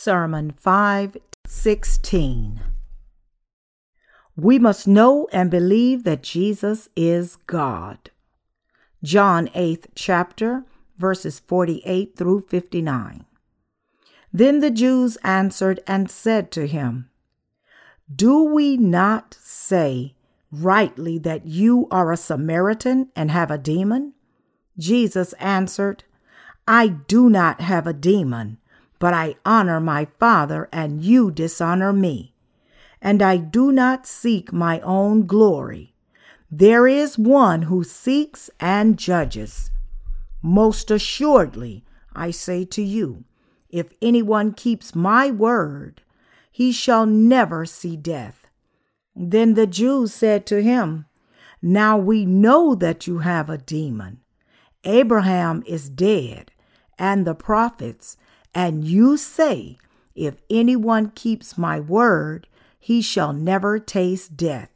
Sermon 516. We must know and believe that Jesus is God. John 8th chapter, verses 48 through 59. Then the Jews answered and said to him, Do we not say rightly that you are a Samaritan and have a demon? Jesus answered, I do not have a demon but I honor my Father, and you dishonor me. And I do not seek my own glory. There is one who seeks and judges. Most assuredly, I say to you, if anyone keeps my word, he shall never see death. Then the Jews said to him, Now we know that you have a demon. Abraham is dead, and the prophets, and you say, If anyone keeps my word, he shall never taste death.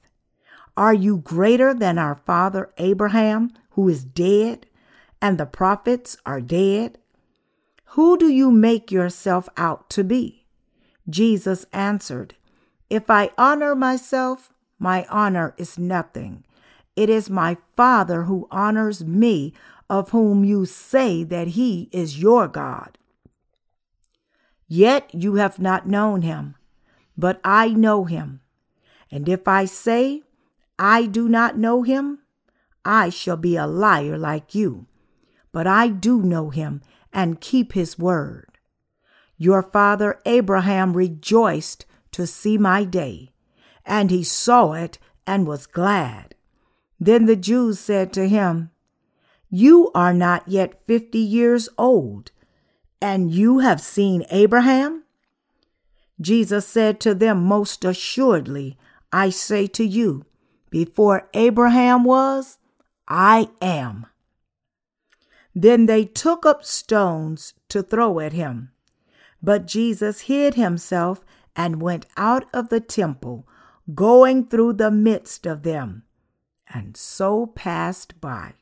Are you greater than our father Abraham, who is dead, and the prophets are dead? Who do you make yourself out to be? Jesus answered, If I honor myself, my honor is nothing. It is my Father who honors me, of whom you say that he is your God. Yet you have not known him, but I know him. And if I say, I do not know him, I shall be a liar like you. But I do know him and keep his word. Your father Abraham rejoiced to see my day, and he saw it and was glad. Then the Jews said to him, You are not yet fifty years old and you have seen Abraham? Jesus said to them, Most assuredly, I say to you, before Abraham was, I am. Then they took up stones to throw at him. But Jesus hid himself and went out of the temple, going through the midst of them, and so passed by.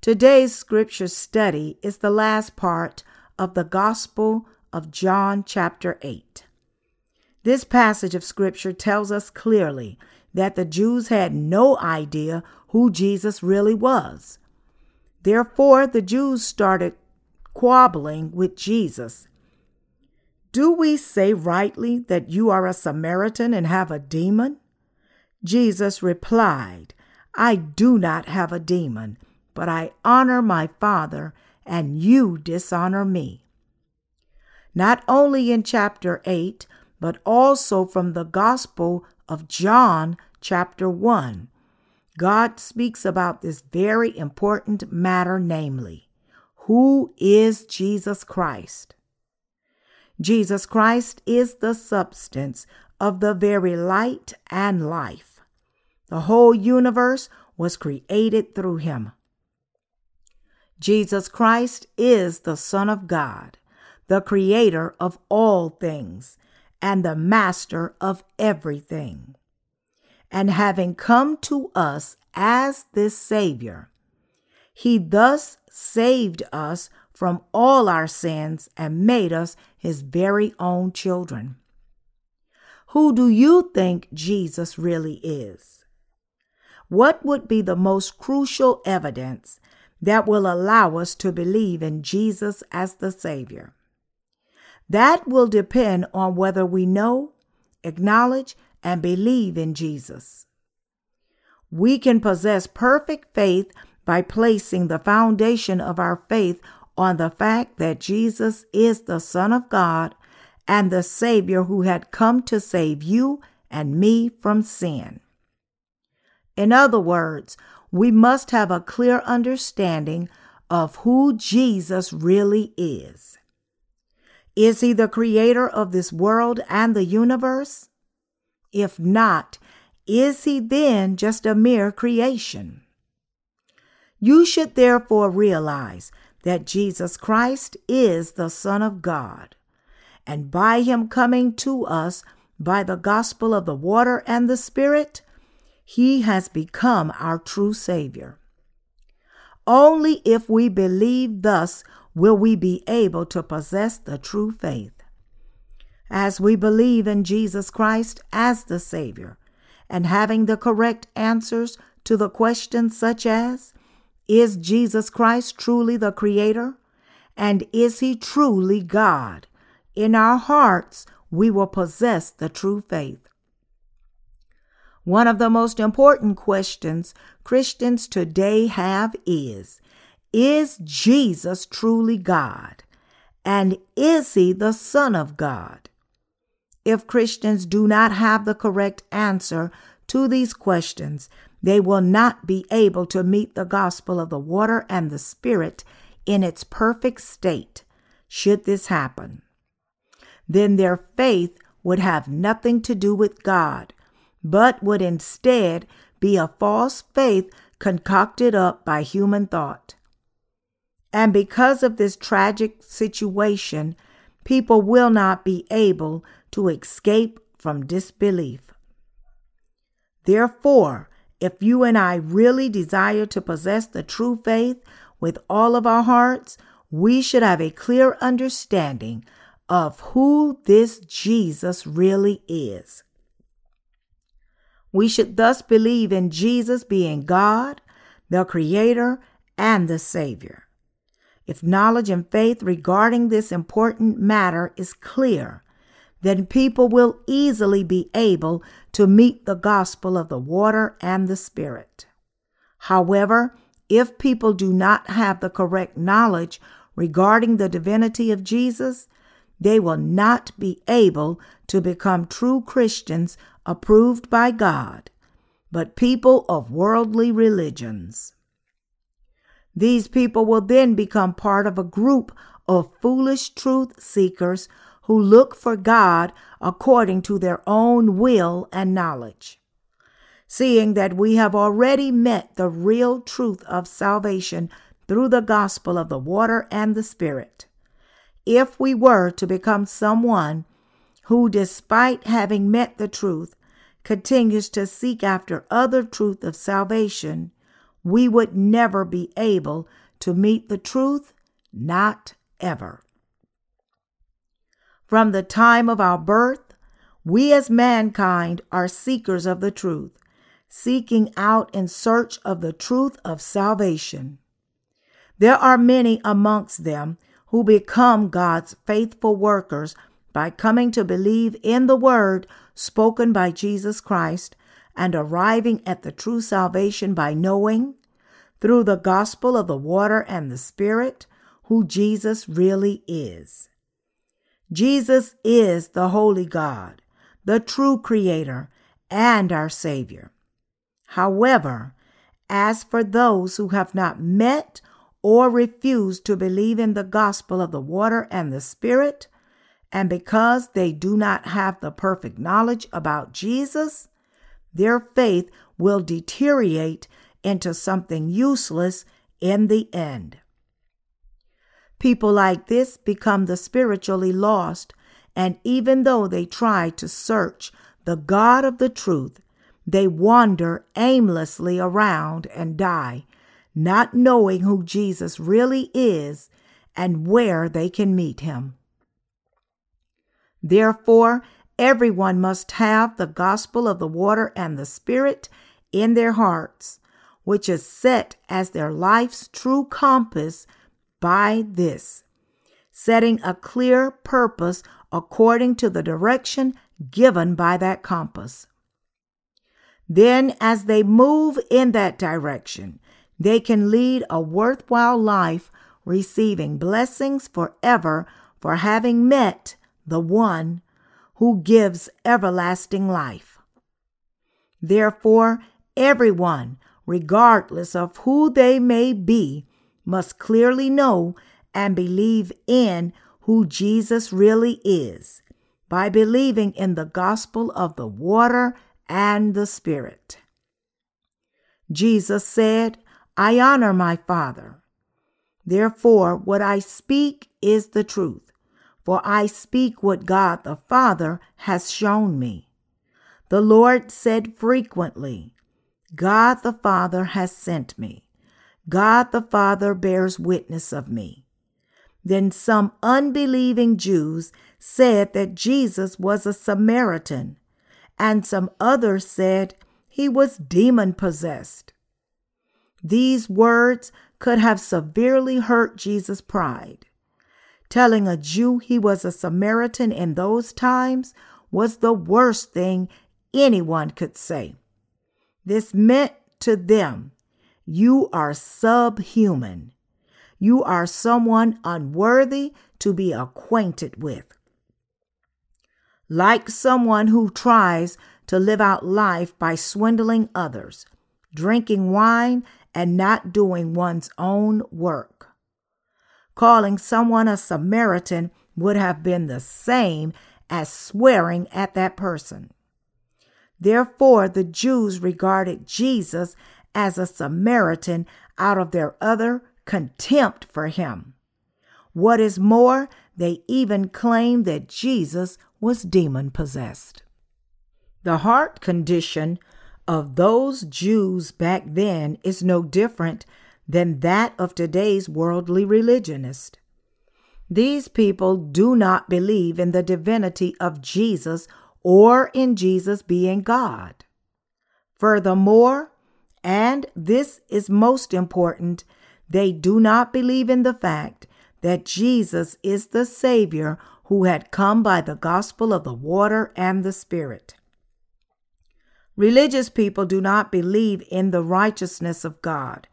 Today's scripture study is the last part of the Gospel of John, chapter 8. This passage of scripture tells us clearly that the Jews had no idea who Jesus really was. Therefore, the Jews started quabbling with Jesus. Do we say rightly that you are a Samaritan and have a demon? Jesus replied, I do not have a demon but I honor my Father, and you dishonor me. Not only in chapter 8, but also from the Gospel of John, chapter 1, God speaks about this very important matter, namely, who is Jesus Christ? Jesus Christ is the substance of the very light and life. The whole universe was created through him. Jesus Christ is the Son of God, the Creator of all things, and the Master of everything. And having come to us as this Savior, He thus saved us from all our sins and made us His very own children. Who do you think Jesus really is? What would be the most crucial evidence that will allow us to believe in Jesus as the Savior. That will depend on whether we know, acknowledge, and believe in Jesus. We can possess perfect faith by placing the foundation of our faith on the fact that Jesus is the Son of God and the Savior who had come to save you and me from sin. In other words, we must have a clear understanding of who Jesus really is. Is he the creator of this world and the universe? If not, is he then just a mere creation? You should therefore realize that Jesus Christ is the Son of God, and by him coming to us by the gospel of the water and the Spirit, he has become our true Savior. Only if we believe thus will we be able to possess the true faith. As we believe in Jesus Christ as the Savior and having the correct answers to the questions such as Is Jesus Christ truly the Creator? And is He truly God? In our hearts, we will possess the true faith. One of the most important questions Christians today have is Is Jesus truly God? And is he the Son of God? If Christians do not have the correct answer to these questions, they will not be able to meet the gospel of the water and the Spirit in its perfect state. Should this happen, then their faith would have nothing to do with God, but would instead be a false faith concocted up by human thought. And because of this tragic situation, people will not be able to escape from disbelief. Therefore, if you and I really desire to possess the true faith with all of our hearts, we should have a clear understanding of who this Jesus really is. We should thus believe in Jesus being God, the Creator, and the Savior. If knowledge and faith regarding this important matter is clear, then people will easily be able to meet the gospel of the water and the Spirit. However, if people do not have the correct knowledge regarding the divinity of Jesus, they will not be able to become true Christians approved by God, but people of worldly religions. These people will then become part of a group of foolish truth seekers who look for God according to their own will and knowledge. Seeing that we have already met the real truth of salvation through the gospel of the water and the Spirit, if we were to become someone who, despite having met the truth, continues to seek after other truth of salvation, we would never be able to meet the truth, not ever. From the time of our birth, we as mankind are seekers of the truth, seeking out in search of the truth of salvation. There are many amongst them who become God's faithful workers by coming to believe in the word spoken by Jesus Christ and arriving at the true salvation by knowing, through the gospel of the water and the Spirit, who Jesus really is. Jesus is the Holy God, the true Creator, and our Savior. However, as for those who have not met or refused to believe in the gospel of the water and the Spirit, and because they do not have the perfect knowledge about Jesus, their faith will deteriorate into something useless in the end. People like this become the spiritually lost, and even though they try to search the God of the truth, they wander aimlessly around and die not knowing who Jesus really is and where they can meet him. Therefore, everyone must have the gospel of the water and the Spirit in their hearts, which is set as their life's true compass by this, setting a clear purpose according to the direction given by that compass. Then, as they move in that direction, they can lead a worthwhile life, receiving blessings forever for having met the one who gives everlasting life. Therefore, everyone, regardless of who they may be, must clearly know and believe in who Jesus really is by believing in the gospel of the water and the Spirit. Jesus said, I honor my Father. Therefore, what I speak is the truth, for I speak what God the Father has shown me. The Lord said frequently, God the Father has sent me. God the Father bears witness of me. Then some unbelieving Jews said that Jesus was a Samaritan, and some others said he was demon possessed. These words could have severely hurt Jesus' pride. Telling a Jew he was a Samaritan in those times was the worst thing anyone could say. This meant to them, you are subhuman. You are someone unworthy to be acquainted with. Like someone who tries to live out life by swindling others, drinking wine, and not doing one's own work. Calling someone a Samaritan would have been the same as swearing at that person. Therefore, the Jews regarded Jesus as a Samaritan out of their utter contempt for him. What is more, they even claimed that Jesus was demon possessed. The heart condition of those Jews back then is no different than that of today's worldly religionists. These people do not believe in the divinity of Jesus or in Jesus being God. Furthermore, and this is most important, they do not believe in the fact that Jesus is the Savior who had come by the gospel of the water and the Spirit. Religious people do not believe in the righteousness of God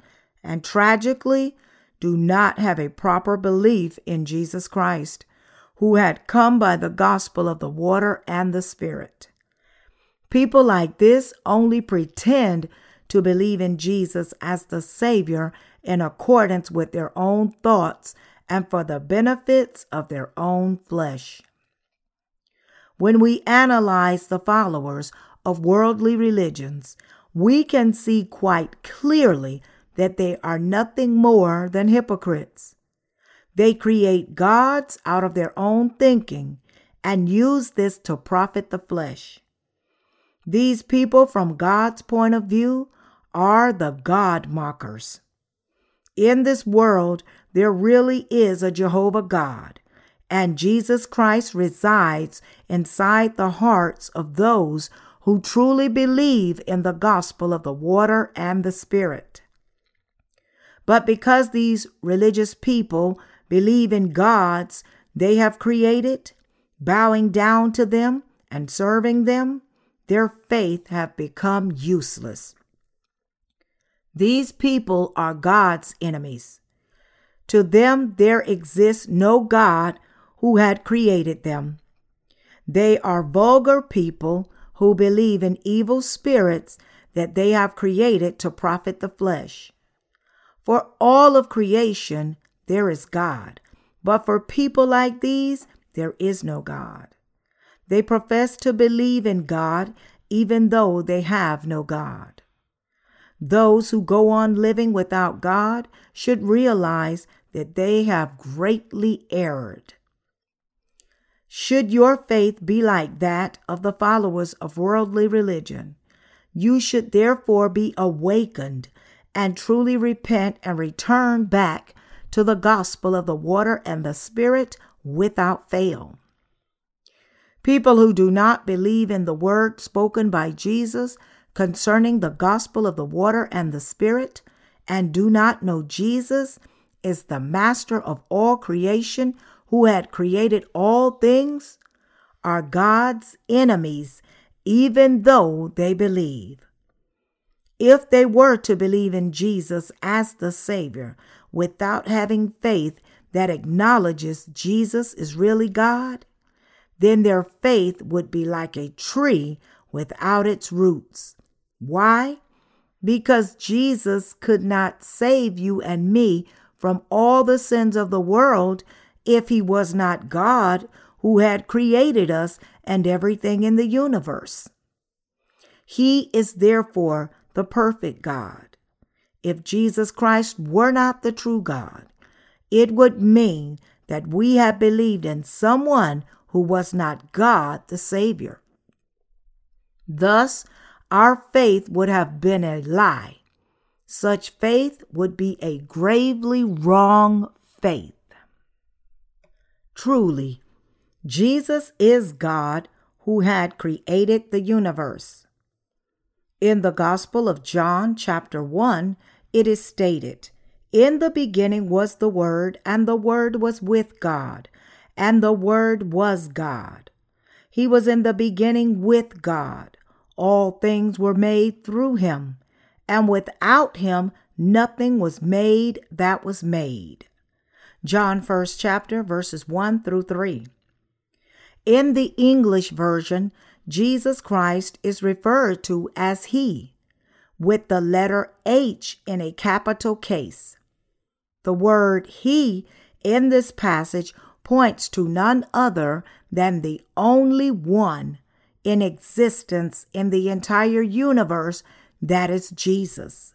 and tragically do not have a proper belief in Jesus Christ, who had come by the gospel of the water and the Spirit. People like this only pretend to believe in Jesus as the Savior in accordance with their own thoughts and for the benefits of their own flesh. When we analyze the followers of worldly religions, we can see quite clearly that they are nothing more than hypocrites. They create gods out of their own thinking and use this to profit the flesh. These people, from God's point of view, are the God mockers. In this world, there really is a Jehovah God, and Jesus Christ resides inside the hearts of those who truly believe in the gospel of the water and the Spirit. But because these religious people believe in gods they have created, bowing down to them and serving them, their faith have become useless. These people are God's enemies. To them, there exists no God who had created them. They are vulgar people who believe in evil spirits that they have created to profit the flesh. For all of creation, there is God, but for people like these, there is no God. They profess to believe in God even though they have no God. Those who go on living without God should realize that they have greatly erred. Should your faith be like that of the followers of worldly religion, you should therefore be awakened and truly repent and return back to the gospel of the water and the Spirit without fail. People who do not believe in the word spoken by Jesus concerning the gospel of the water and the Spirit, and do not know Jesus is the master of all creation who had created all things, are God's enemies, even though they believe. If they were to believe in Jesus as the Savior without having faith that acknowledges Jesus is really God, then their faith would be like a tree without its roots. Why? Because Jesus could not save you and me from all the sins of the world if he was not God who had created us and everything in the universe. He is therefore the perfect God. If Jesus Christ were not the true God, it would mean that we have believed in someone who was not God the Savior. Thus, our faith would have been a lie. Such faith would be a gravely wrong faith. Truly, Jesus is God who had created the universe. In the Gospel of John, chapter 1, it is stated, In the beginning was the Word, and the Word was with God, and the Word was God. He was in the beginning with God. All things were made through him, and without him nothing was made that was made. John 1st chapter verses 1 through 3. In the English version, Jesus Christ is referred to as He, with the letter H in a capital case. The word He in this passage points to none other than the only one in existence in the entire universe that is Jesus.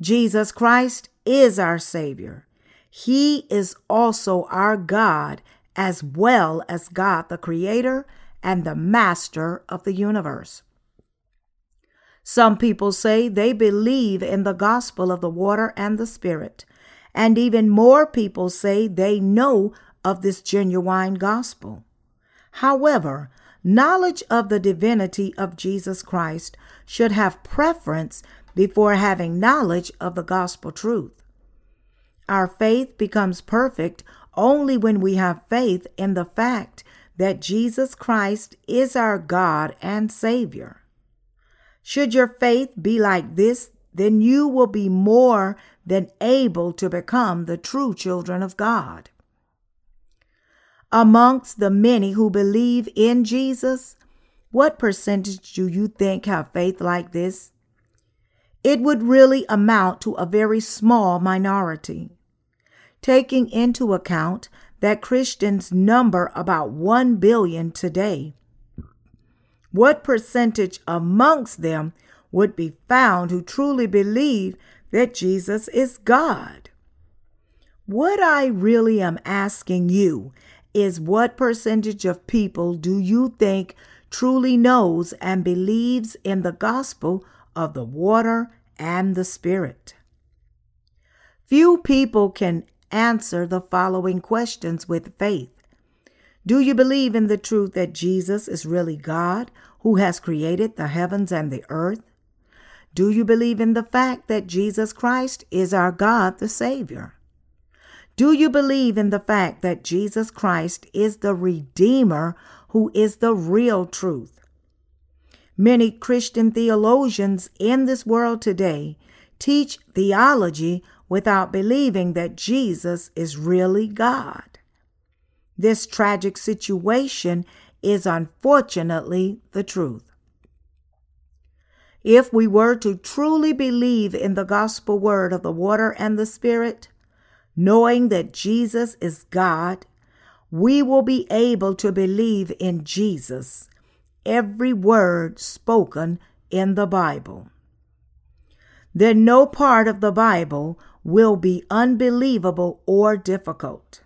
Jesus Christ is our Savior. He is also our God, as well as God the Creator and the Master of the universe. Some people say they believe in the gospel of the water and the Spirit, and even more people say they know of this genuine gospel. However, knowledge of the divinity of Jesus Christ should have preference before having knowledge of the gospel truth. Our faith becomes perfect only when we have faith in the fact that Jesus Christ is our God and Savior. Should your faith be like this, then you will be more than able to become the true children of God. Amongst the many who believe in Jesus, what percentage do you think have faith like this? It would really amount to a very small minority. Taking into account that Christians number about 1 billion today, what percentage amongst them would be found who truly believe that Jesus is God? What I really am asking you is what percentage of people do you think truly knows and believes in the gospel of the water and the spirit? Few people can answer the following questions with faith. Do you believe in the truth that Jesus is really God who has created the heavens and the earth? Do you believe in the fact that Jesus Christ is our God the Savior? Do you believe in the fact that Jesus Christ is the Redeemer who is the real truth? Many Christian theologians in this world today teach theology without believing that Jesus is really God. This tragic situation is unfortunately the truth. If we were to truly believe in the gospel word of the water and the Spirit, knowing that Jesus is God, we will be able to believe in Jesus, every word spoken in the Bible. Then no part of the Bible will be unbelievable or difficult.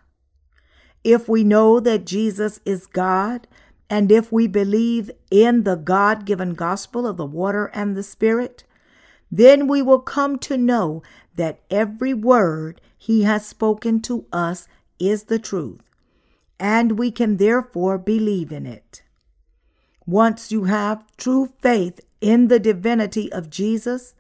If we know that Jesus is God, and if we believe in the God given gospel of the water and the Spirit, then we will come to know that every word he has spoken to us is the truth, and we can therefore believe in it. Once you have true faith in the divinity of Jesus,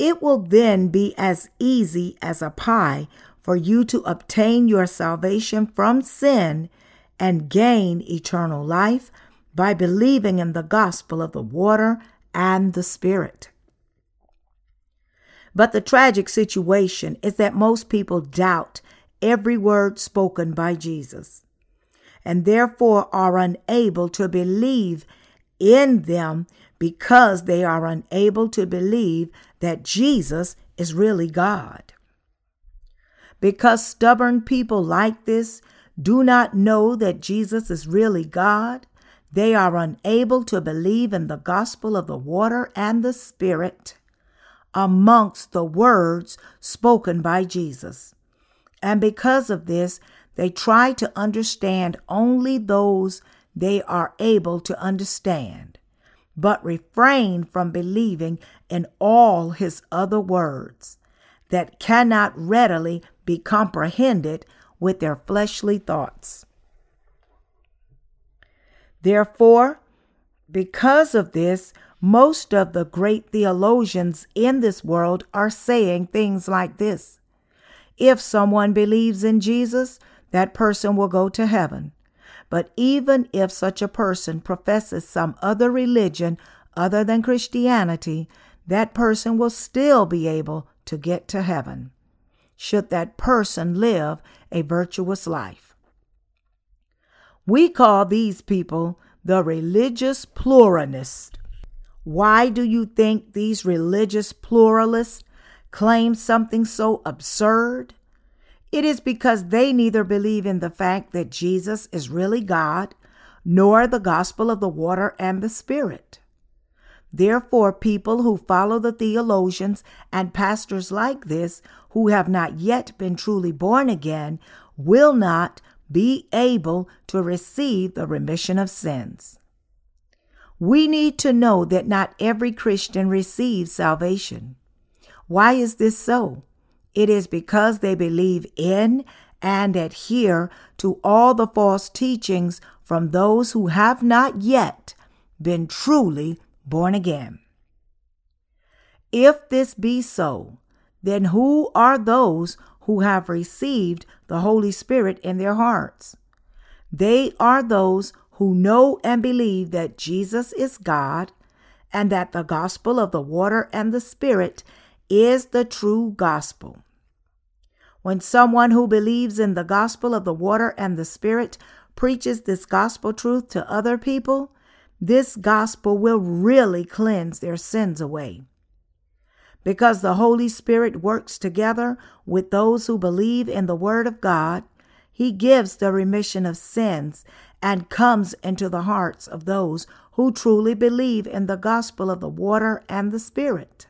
it will then be as easy as a pie for you to obtain your salvation from sin and gain eternal life by believing in the gospel of the water and the Spirit. But the tragic situation is that most people doubt every word spoken by Jesus and therefore are unable to believe in them because they are unable to believe that Jesus is really God. Because stubborn people like this do not know that Jesus is really God, they are unable to believe in the gospel of the water and the Spirit amongst the words spoken by Jesus. And because of this, they try to understand only those they are able to understand, but refrain from believing in all his other words that cannot readily be comprehended with their fleshly thoughts. Therefore, because of this, most of the great theologians in this world are saying things like this If someone believes in Jesus, that person will go to heaven. But even if such a person professes some other religion other than Christianity, that person will still be able to get to heaven, should that person live a virtuous life. We call these people the religious pluralists. Why do you think these religious pluralists claim something so absurd? It is because they neither believe in the fact that Jesus is really God, nor the gospel of the water and the Spirit. Therefore, people who follow the theologians and pastors like this, who have not yet been truly born again, will not be able to receive the remission of sins. We need to know that not every Christian receives salvation. Why is this so? It is because they believe in and adhere to all the false teachings from those who have not yet been truly born again. If this be so, then who are those who have received the Holy Spirit in their hearts? They are those who know and believe that Jesus is God and that the gospel of the water and the Spirit is the true gospel. When someone who believes in the gospel of the water and the Spirit preaches this gospel truth to other people, this gospel will really cleanse their sins away. Because the Holy Spirit works together with those who believe in the Word of God, He gives the remission of sins and comes into the hearts of those who truly believe in the gospel of the water and the Spirit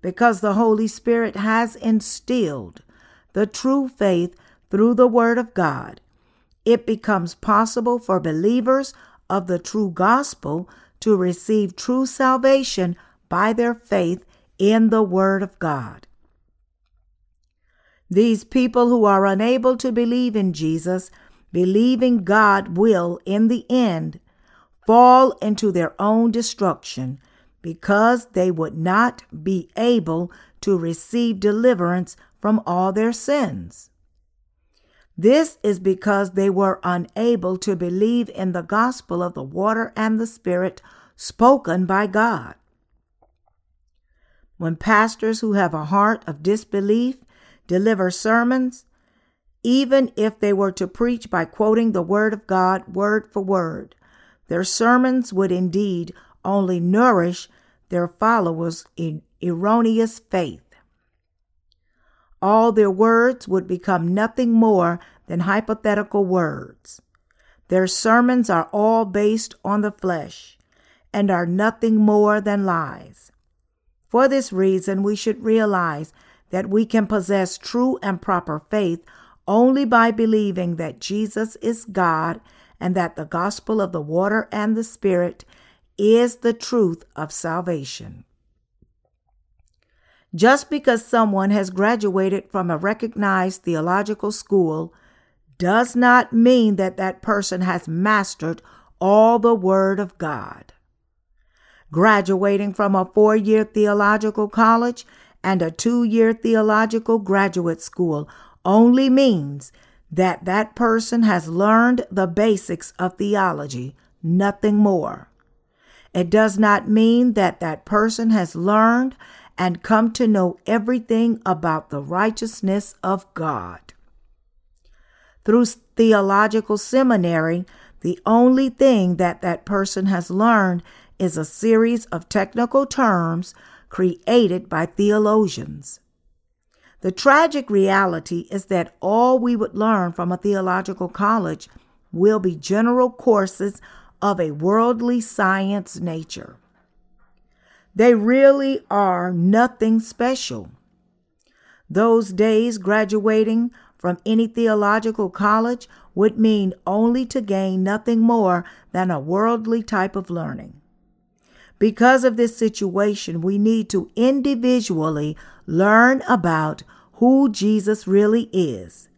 because the Holy Spirit has instilled the true faith through the Word of God, it becomes possible for believers of the true gospel to receive true salvation by their faith in the Word of God. These people who are unable to believe in Jesus, believing God will, in the end, fall into their own destruction because they would not be able to receive deliverance from all their sins. This is because they were unable to believe in the gospel of the water and the Spirit spoken by God. When pastors who have a heart of disbelief deliver sermons, even if they were to preach by quoting the Word of God word for word, their sermons would indeed only nourish their followers in erroneous faith. All their words would become nothing more than hypothetical words. Their sermons are all based on the flesh and are nothing more than lies. For this reason, we should realize that we can possess true and proper faith only by believing that Jesus is God and that the gospel of the water and the Spirit is the truth of salvation. Just because someone has graduated from a recognized theological school does not mean that that person has mastered all the Word of God. Graduating from a four year theological college and a two year theological graduate school only means that that person has learned the basics of theology, nothing more. It does not mean that that person has learned and come to know everything about the righteousness of God. Through theological seminary, the only thing that that person has learned is a series of technical terms created by theologians. The tragic reality is that all we would learn from a theological college will be general courses of a worldly science nature. They really are nothing special. Those days graduating from any theological college would mean only to gain nothing more than a worldly type of learning. Because of this situation, we need to individually learn about who Jesus really is.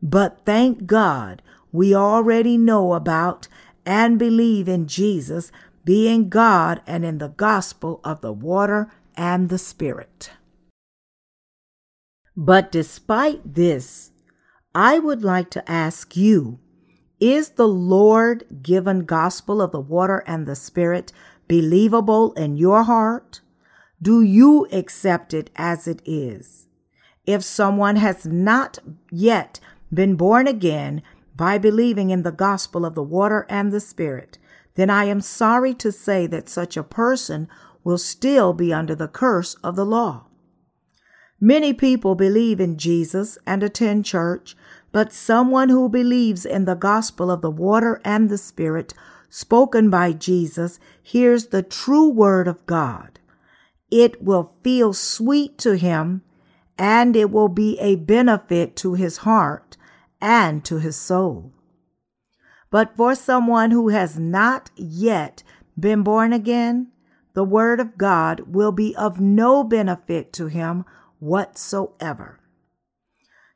But thank God, we already know about and believe in Jesus being God and in the gospel of the water and the Spirit. But despite this, I would like to ask you is the Lord given gospel of the water and the Spirit believable in your heart? Do you accept it as it is? If someone has not yet been born again by believing in the gospel of the water and the Spirit, then I am sorry to say that such a person will still be under the curse of the law. Many people believe in Jesus and attend church, but someone who believes in the gospel of the water and the Spirit spoken by Jesus hears the true word of God. It will feel sweet to him and it will be a benefit to his heart and to his soul. But for someone who has not yet been born again, the word of God will be of no benefit to him whatsoever.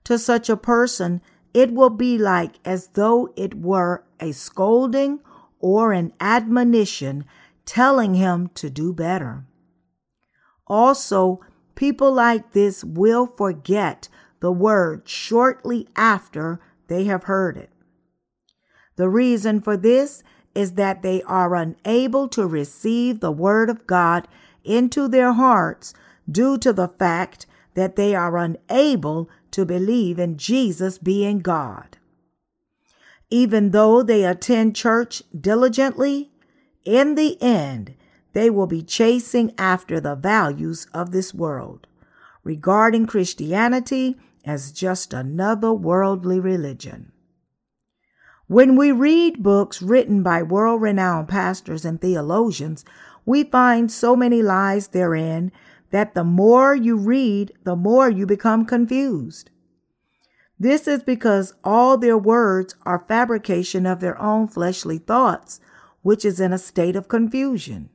To such a person, it will be like as though it were a scolding or an admonition telling him to do better. Also, people like this will forget the word shortly after they have heard it. The reason for this is that they are unable to receive the word of God into their hearts due to the fact that they are unable to believe in Jesus being God. Even though they attend church diligently, in the end, they will be chasing after the values of this world, regarding Christianity as just another worldly religion. When we read books written by world renowned pastors and theologians, we find so many lies therein that the more you read, the more you become confused. This is because all their words are fabrication of their own fleshly thoughts, which is in a state of confusion.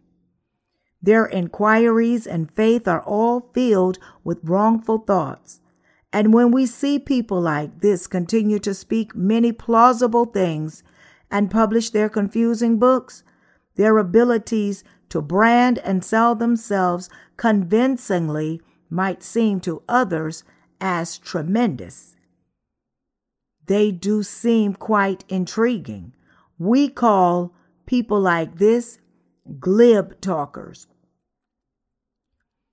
Their inquiries and faith are all filled with wrongful thoughts. And when we see people like this continue to speak many plausible things and publish their confusing books, their abilities to brand and sell themselves convincingly might seem to others as tremendous. They do seem quite intriguing. We call people like this glib talkers.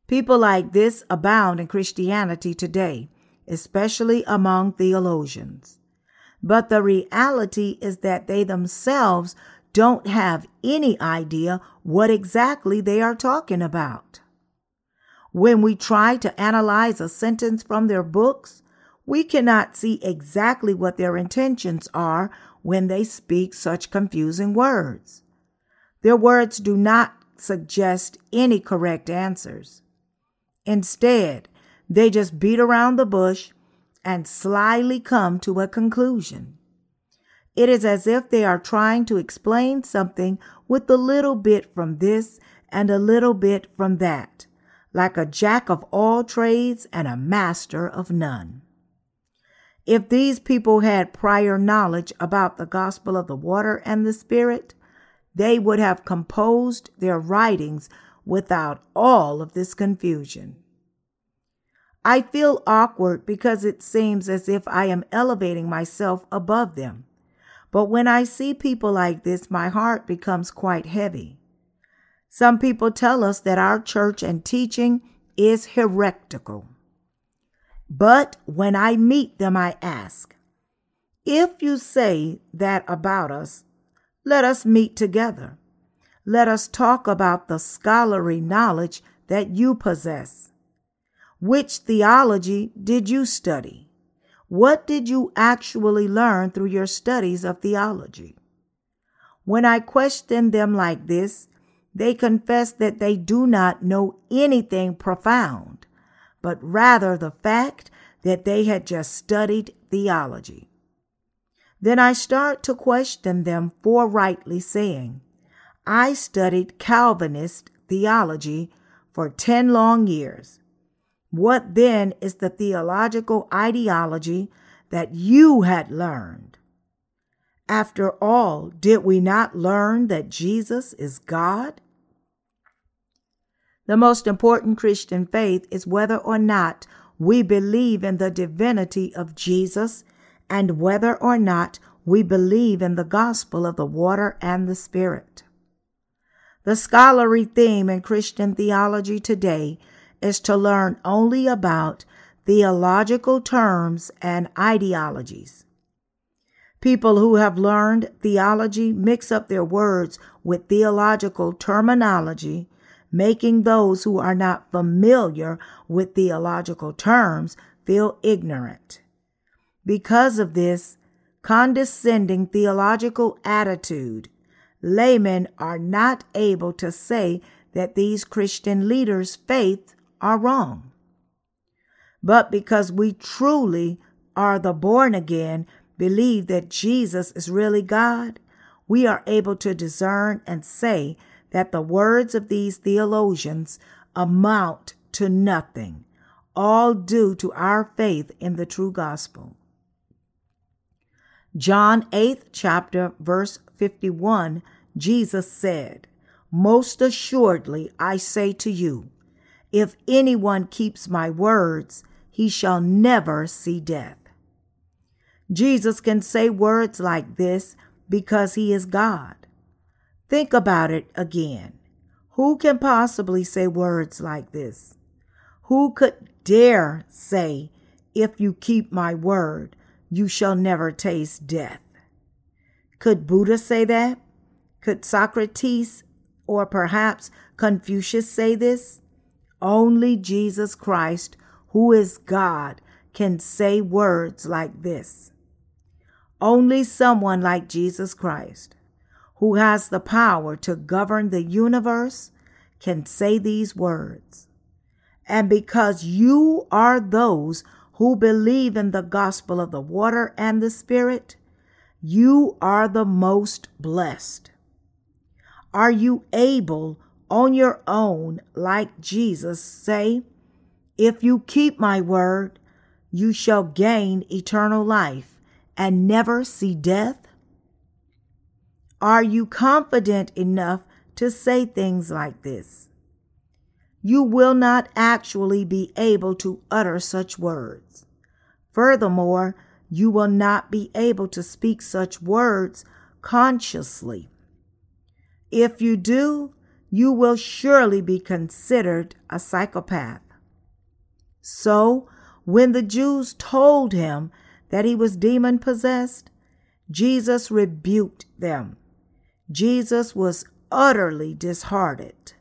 People like this abound in Christianity today, especially among theologians. But the reality is that they themselves don't have any idea what exactly they are talking about. When we try to analyze a sentence from their books, we cannot see exactly what their intentions are when they speak such confusing words. Their words do not suggest any correct answers. Instead, they just beat around the bush and slyly come to a conclusion. It is as if they are trying to explain something with a little bit from this and a little bit from that, like a jack of all trades and a master of none. If these people had prior knowledge about the gospel of the water and the spirit, they would have composed their writings without all of this confusion. I feel awkward because it seems as if I am elevating myself above them. But when I see people like this, my heart becomes quite heavy. Some people tell us that our church and teaching is heretical. But when I meet them, I ask, if you say that about us, let us meet together. Let us talk about the scholarly knowledge that you possess. Which theology did you study? What did you actually learn through your studies of theology? When I question them like this, they confess that they do not know anything profound, but rather the fact that they had just studied theology. Then I start to question them for rightly saying, I studied Calvinist theology for 10 long years. What then is the theological ideology that you had learned? After all, did we not learn that Jesus is God? The most important Christian faith is whether or not we believe in the divinity of Jesus and whether or not we believe in the gospel of the water and the Spirit. The scholarly theme in Christian theology today is to learn only about theological terms and ideologies. People who have learned theology mix up their words with theological terminology, making those who are not familiar with theological terms feel ignorant. Because of this condescending theological attitude, laymen are not able to say that these Christian leaders' faith are wrong. But because we truly are the born again, believe that Jesus is really God, we are able to discern and say that the words of these theologians amount to nothing, all due to our faith in the true gospel. John 8th chapter verse 51 Jesus said, Most assuredly I say to you, if anyone keeps my words, he shall never see death. Jesus can say words like this because he is God. Think about it again. Who can possibly say words like this? Who could dare say, If you keep my word, you shall never taste death. Could Buddha say that? Could Socrates or perhaps Confucius say this? Only Jesus Christ, who is God, can say words like this. Only someone like Jesus Christ, who has the power to govern the universe, can say these words. And because you are those who believe in the gospel of the water and the Spirit, you are the most blessed. Are you able on your own, like Jesus, say, If you keep my word, you shall gain eternal life and never see death? Are you confident enough to say things like this? You will not actually be able to utter such words. Furthermore, you will not be able to speak such words consciously. If you do, you will surely be considered a psychopath. So, when the Jews told him that he was demon possessed, Jesus rebuked them. Jesus was utterly disheartened.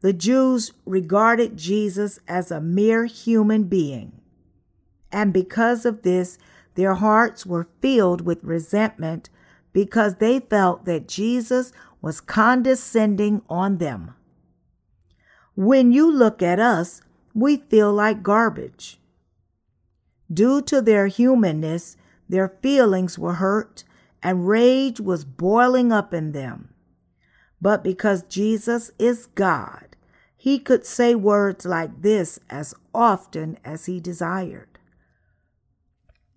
The Jews regarded Jesus as a mere human being and because of this, their hearts were filled with resentment because they felt that Jesus was condescending on them. When you look at us, we feel like garbage. Due to their humanness, their feelings were hurt and rage was boiling up in them. But because Jesus is God, he could say words like this as often as he desired.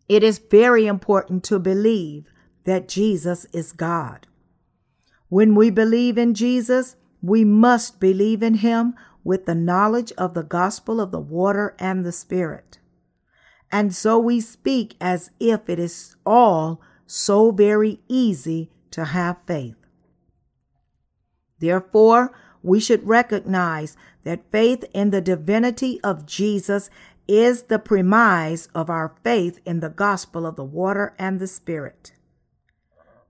It is very important to believe that Jesus is God. When we believe in Jesus, we must believe in him with the knowledge of the gospel of the water and the Spirit. And so we speak as if it is all so very easy to have faith. Therefore, we should recognize that faith in the divinity of Jesus is the premise of our faith in the gospel of the water and the Spirit.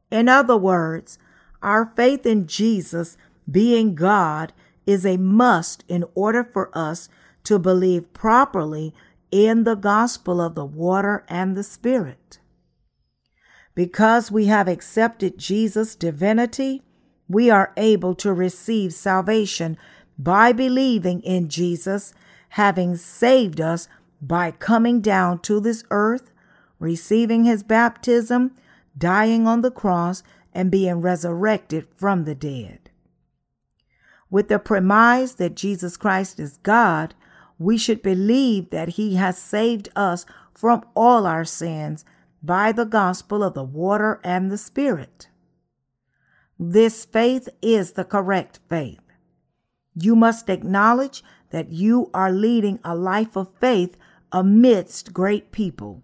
In other words, our faith in Jesus being God is a must in order for us to believe properly in the gospel of the water and the Spirit. Because we have accepted Jesus' divinity, we are able to receive salvation by believing in Jesus having saved us by coming down to this earth, receiving his baptism, dying on the cross, and being resurrected from the dead. With the premise that Jesus Christ is God, we should believe that he has saved us from all our sins by the gospel of the water and the Spirit. This faith is the correct faith. You must acknowledge that you are leading a life of faith amidst great people,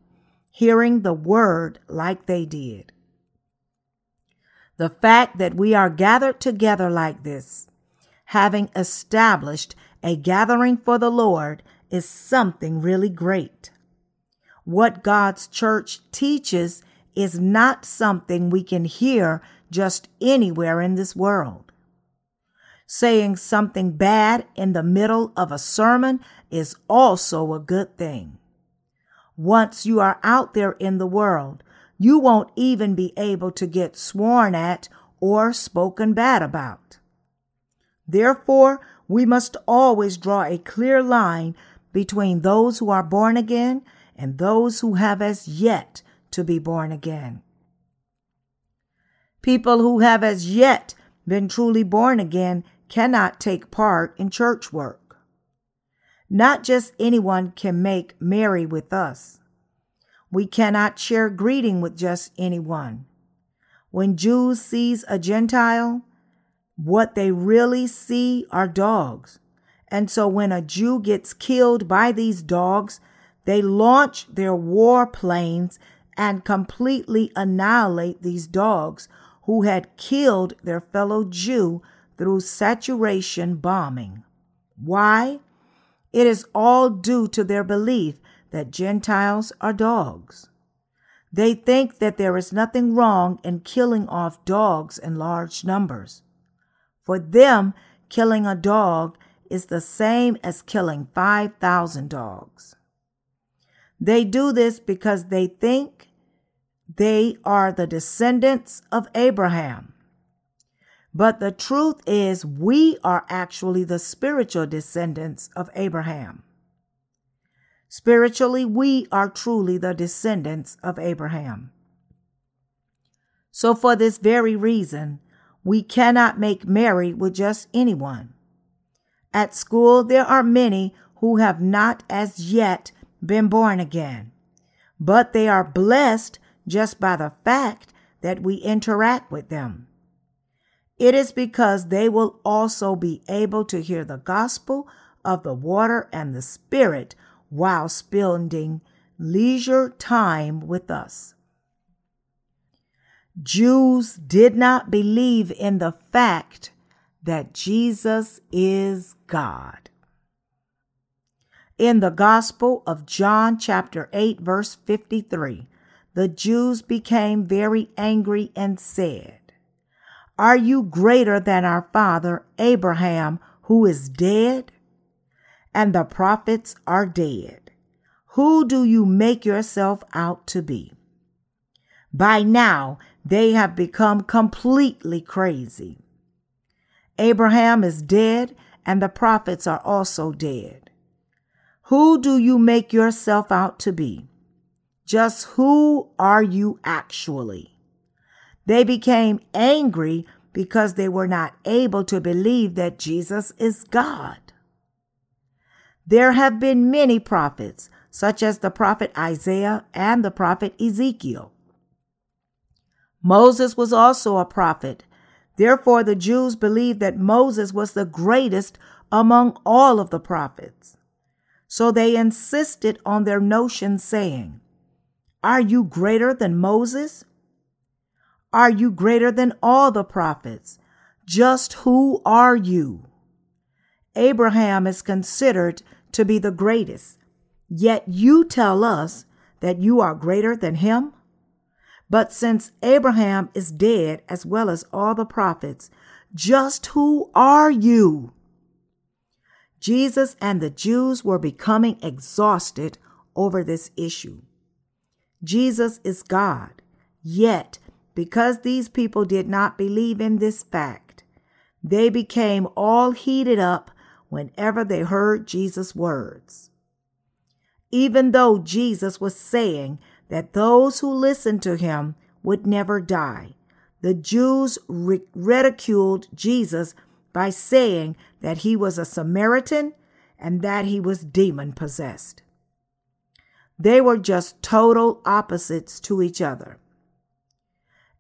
hearing the word like they did. The fact that we are gathered together like this, having established a gathering for the Lord, is something really great. What God's church teaches is not something we can hear just anywhere in this world. Saying something bad in the middle of a sermon is also a good thing. Once you are out there in the world, you won't even be able to get sworn at or spoken bad about. Therefore, we must always draw a clear line between those who are born again and those who have as yet to be born again. People who have as yet been truly born again cannot take part in church work. Not just anyone can make merry with us. We cannot share greeting with just anyone. When Jews sees a Gentile, what they really see are dogs. And so when a Jew gets killed by these dogs, they launch their war planes and completely annihilate these dogs who had killed their fellow Jew through saturation bombing. Why? It is all due to their belief that Gentiles are dogs. They think that there is nothing wrong in killing off dogs in large numbers. For them, killing a dog is the same as killing 5,000 dogs. They do this because they think they are the descendants of Abraham. But the truth is, we are actually the spiritual descendants of Abraham. Spiritually, we are truly the descendants of Abraham. So, for this very reason, we cannot make merry with just anyone. At school, there are many who have not as yet been born again, but they are blessed just by the fact that we interact with them. It is because they will also be able to hear the gospel of the water and the spirit while spending leisure time with us. Jews did not believe in the fact that Jesus is God. In the Gospel of John, chapter 8, verse 53, the Jews became very angry and said, Are you greater than our father Abraham, who is dead? And the prophets are dead. Who do you make yourself out to be? By now, they have become completely crazy. Abraham is dead, and the prophets are also dead. Who do you make yourself out to be? Just who are you actually? They became angry because they were not able to believe that Jesus is God. There have been many prophets, such as the prophet Isaiah and the prophet Ezekiel. Moses was also a prophet. Therefore, the Jews believed that Moses was the greatest among all of the prophets. So they insisted on their notion, saying, Are you greater than Moses? Are you greater than all the prophets? Just who are you? Abraham is considered to be the greatest. Yet you tell us that you are greater than him? But since Abraham is dead, as well as all the prophets, just who are you? Jesus and the Jews were becoming exhausted over this issue. Jesus is God. Yet, because these people did not believe in this fact, they became all heated up whenever they heard Jesus' words. Even though Jesus was saying that those who listened to him would never die, the Jews ridiculed Jesus by saying that he was a Samaritan and that he was demon possessed. They were just total opposites to each other.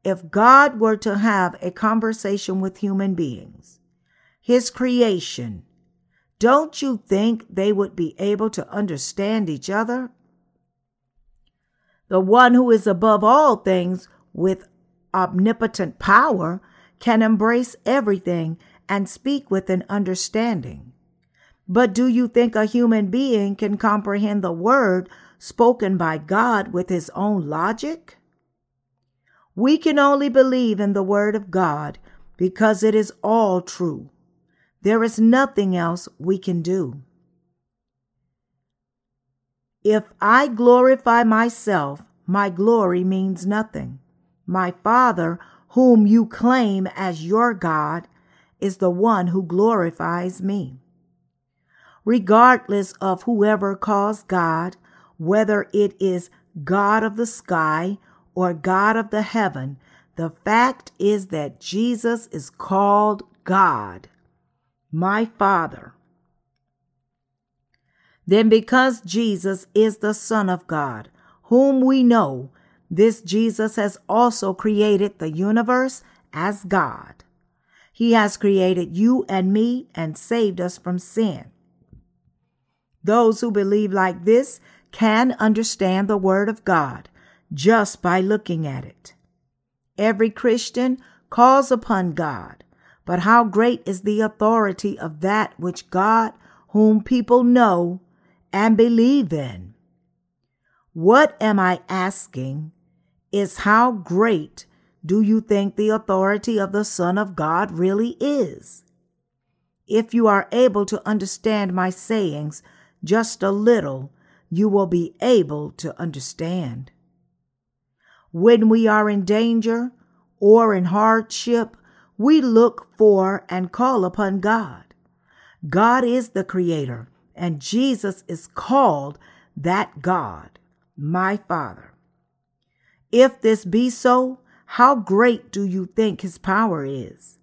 If God were to have a conversation with human beings, his creation, don't you think they would be able to understand each other? The one who is above all things with omnipotent power can embrace everything and speak with an understanding. But do you think a human being can comprehend the word spoken by God with his own logic? We can only believe in the word of God because it is all true. There is nothing else we can do. If I glorify myself, my glory means nothing. My Father, whom you claim as your God, is the one who glorifies me. Regardless of whoever calls God, whether it is God of the sky or God of the heaven, the fact is that Jesus is called God, my Father. Then, because Jesus is the Son of God, whom we know, this Jesus has also created the universe as God. He has created you and me and saved us from sin. Those who believe like this can understand the Word of God just by looking at it. Every Christian calls upon God, but how great is the authority of that which God, whom people know and believe in? What am I asking is how great do you think the authority of the Son of God really is? If you are able to understand my sayings just a little, you will be able to understand. When we are in danger or in hardship, we look for and call upon God. God is the Creator, and Jesus is called that God, my Father. If this be so, how great do you think his power is?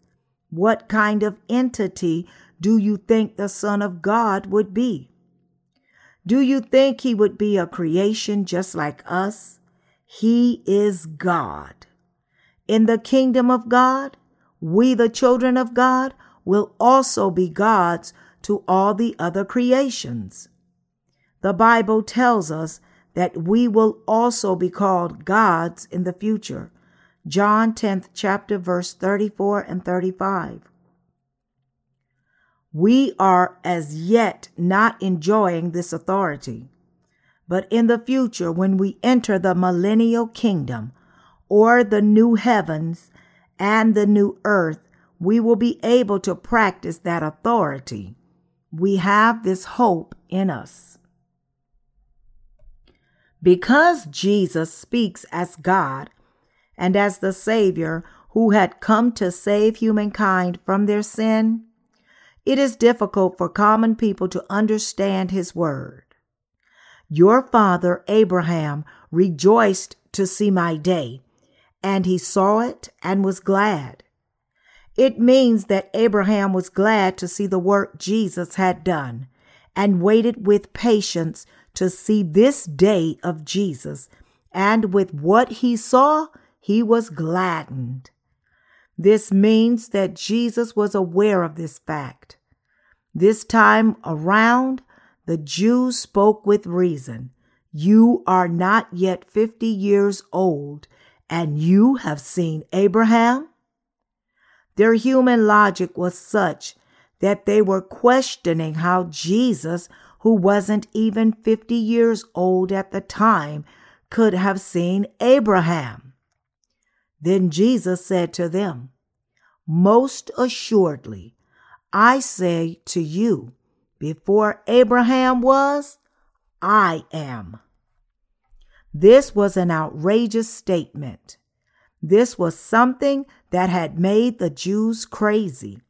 What kind of entity do you think the Son of God would be? Do you think he would be a creation just like us? He is God. In the kingdom of God, we, the children of God, will also be gods to all the other creations. The Bible tells us that we will also be called gods in the future. John 10th chapter verse 34 and 35. We are as yet not enjoying this authority. But in the future, when we enter the millennial kingdom or the new heavens and the new earth, we will be able to practice that authority. We have this hope in us. Because Jesus speaks as God and as the Savior who had come to save humankind from their sin, it is difficult for common people to understand his word. Your father Abraham rejoiced to see my day, and he saw it and was glad. It means that Abraham was glad to see the work Jesus had done and waited with patience to see this day of Jesus, and with what he saw, he was gladdened. This means that Jesus was aware of this fact. This time around, the Jews spoke with reason. You are not yet 50 years old, and you have seen Abraham? Their human logic was such that they were questioning how Jesus who wasn't even 50 years old at the time, could have seen Abraham. Then Jesus said to them, Most assuredly, I say to you, before Abraham was, I am. This was an outrageous statement. This was something that had made the Jews crazy.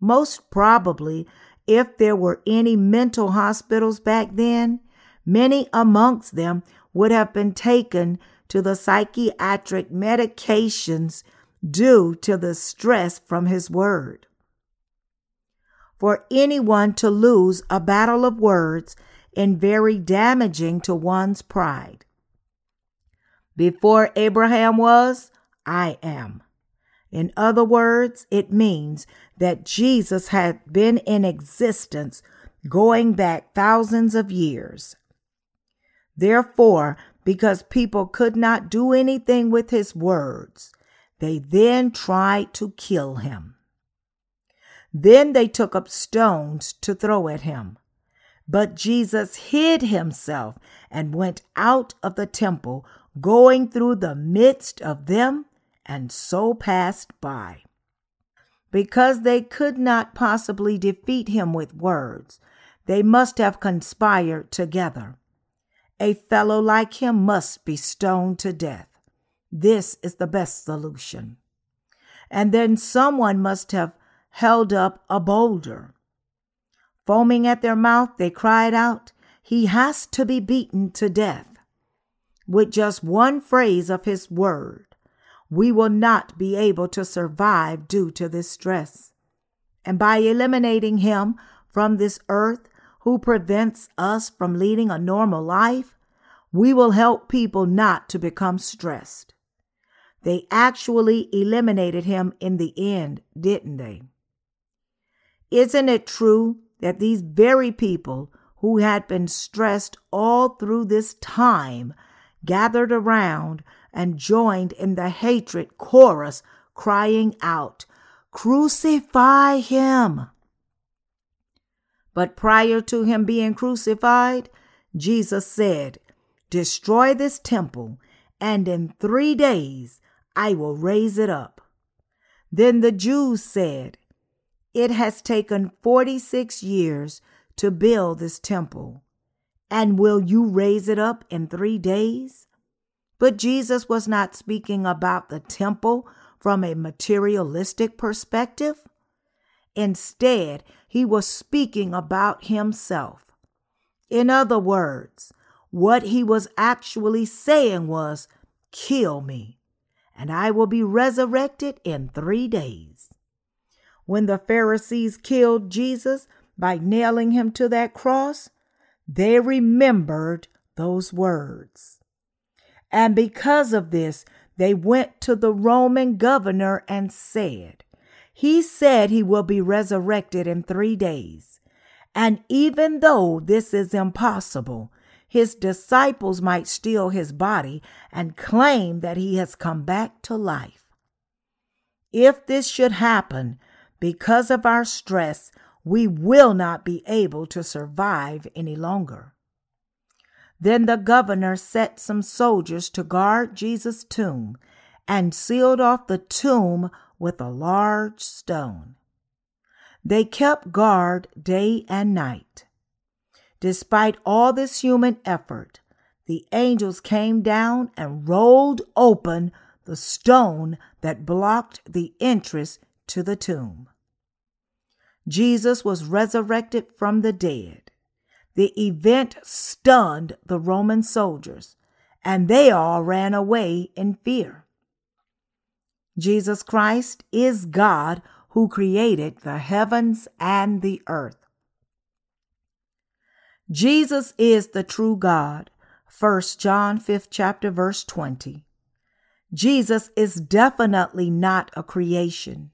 Most probably, if there were any mental hospitals back then, many amongst them would have been taken to the psychiatric medications due to the stress from his word. For anyone to lose a battle of words and very damaging to one's pride. Before Abraham was, I am. In other words, it means that Jesus had been in existence going back thousands of years. Therefore, because people could not do anything with his words, they then tried to kill him. Then they took up stones to throw at him. But Jesus hid himself and went out of the temple, going through the midst of them, and so passed by. Because they could not possibly defeat him with words, they must have conspired together. A fellow like him must be stoned to death. This is the best solution. And then someone must have held up a boulder. Foaming at their mouth, they cried out, He has to be beaten to death. With just one phrase of His word, we will not be able to survive due to this stress. And by eliminating Him from this earth, who prevents us from leading a normal life, we will help people not to become stressed. They actually eliminated him in the end, didn't they? Isn't it true that these very people who had been stressed all through this time gathered around and joined in the hatred chorus, crying out, Crucify him! But prior to him being crucified, Jesus said, Destroy this temple, and in three days I will raise it up. Then the Jews said, It has taken 46 years to build this temple, and will you raise it up in three days? But Jesus was not speaking about the temple from a materialistic perspective. Instead, he was speaking about himself. In other words, what he was actually saying was, Kill me, and I will be resurrected in three days. When the Pharisees killed Jesus by nailing him to that cross, they remembered those words. And because of this, they went to the Roman governor and said, he said he will be resurrected in three days. And even though this is impossible, his disciples might steal his body and claim that he has come back to life. If this should happen, because of our stress, we will not be able to survive any longer. Then the governor set some soldiers to guard Jesus' tomb and sealed off the tomb with a large stone. They kept guard day and night. Despite all this human effort, the angels came down and rolled open the stone that blocked the entrance to the tomb. Jesus was resurrected from the dead. The event stunned the Roman soldiers, and they all ran away in fear. Jesus Christ is God who created the heavens and the earth. Jesus is the true God. 1 John 5th chapter verse 20. Jesus is definitely not a creation.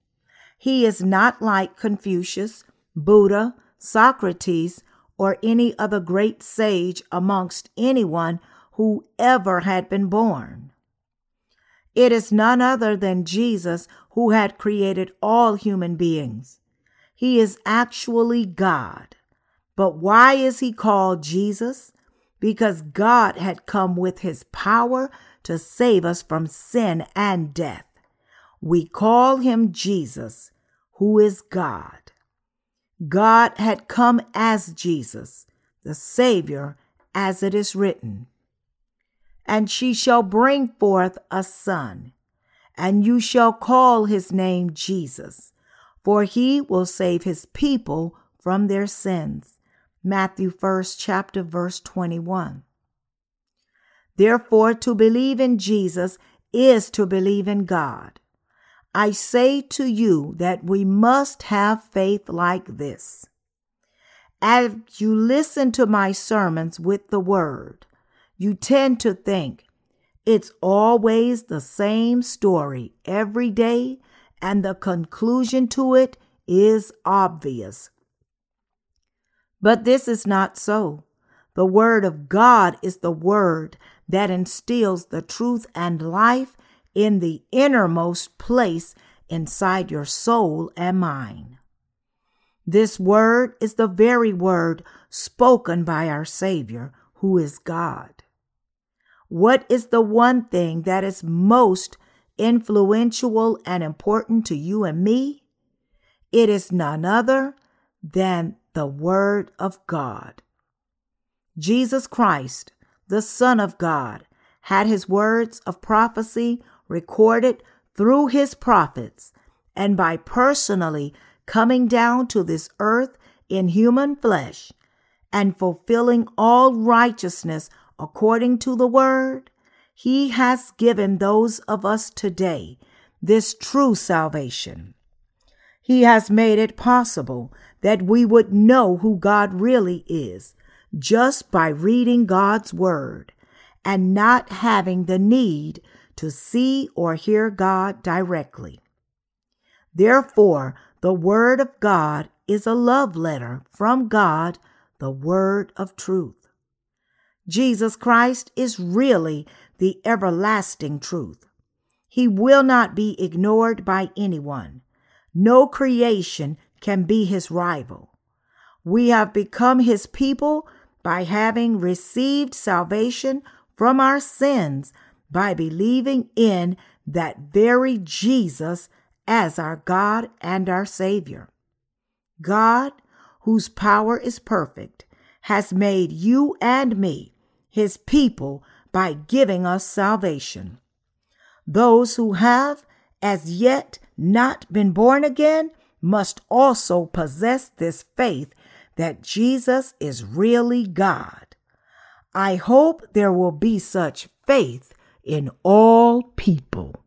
He is not like Confucius, Buddha, Socrates, or any other great sage amongst anyone who ever had been born. It is none other than Jesus who had created all human beings. He is actually God. But why is he called Jesus? Because God had come with his power to save us from sin and death. We call him Jesus, who is God. God had come as Jesus, the Savior, as it is written and she shall bring forth a son, and you shall call his name Jesus, for he will save his people from their sins. Matthew 1st chapter verse 21. Therefore, to believe in Jesus is to believe in God. I say to you that we must have faith like this. As you listen to my sermons with the word, you tend to think it's always the same story every day, and the conclusion to it is obvious. But this is not so. The Word of God is the Word that instills the truth and life in the innermost place inside your soul and mind. This word is the very word spoken by our Savior, who is God. What is the one thing that is most influential and important to you and me? It is none other than the Word of God. Jesus Christ, the Son of God, had his words of prophecy recorded through his prophets and by personally coming down to this earth in human flesh and fulfilling all righteousness according to the word, he has given those of us today this true salvation. He has made it possible that we would know who God really is just by reading God's word and not having the need to see or hear God directly. Therefore, the Word of God is a love letter from God, the Word of truth. Jesus Christ is really the everlasting truth. He will not be ignored by anyone. No creation can be his rival. We have become his people by having received salvation from our sins by believing in that very Jesus as our God and our Savior. God, whose power is perfect, has made you and me his people by giving us salvation. Those who have as yet not been born again must also possess this faith that Jesus is really God. I hope there will be such faith in all people.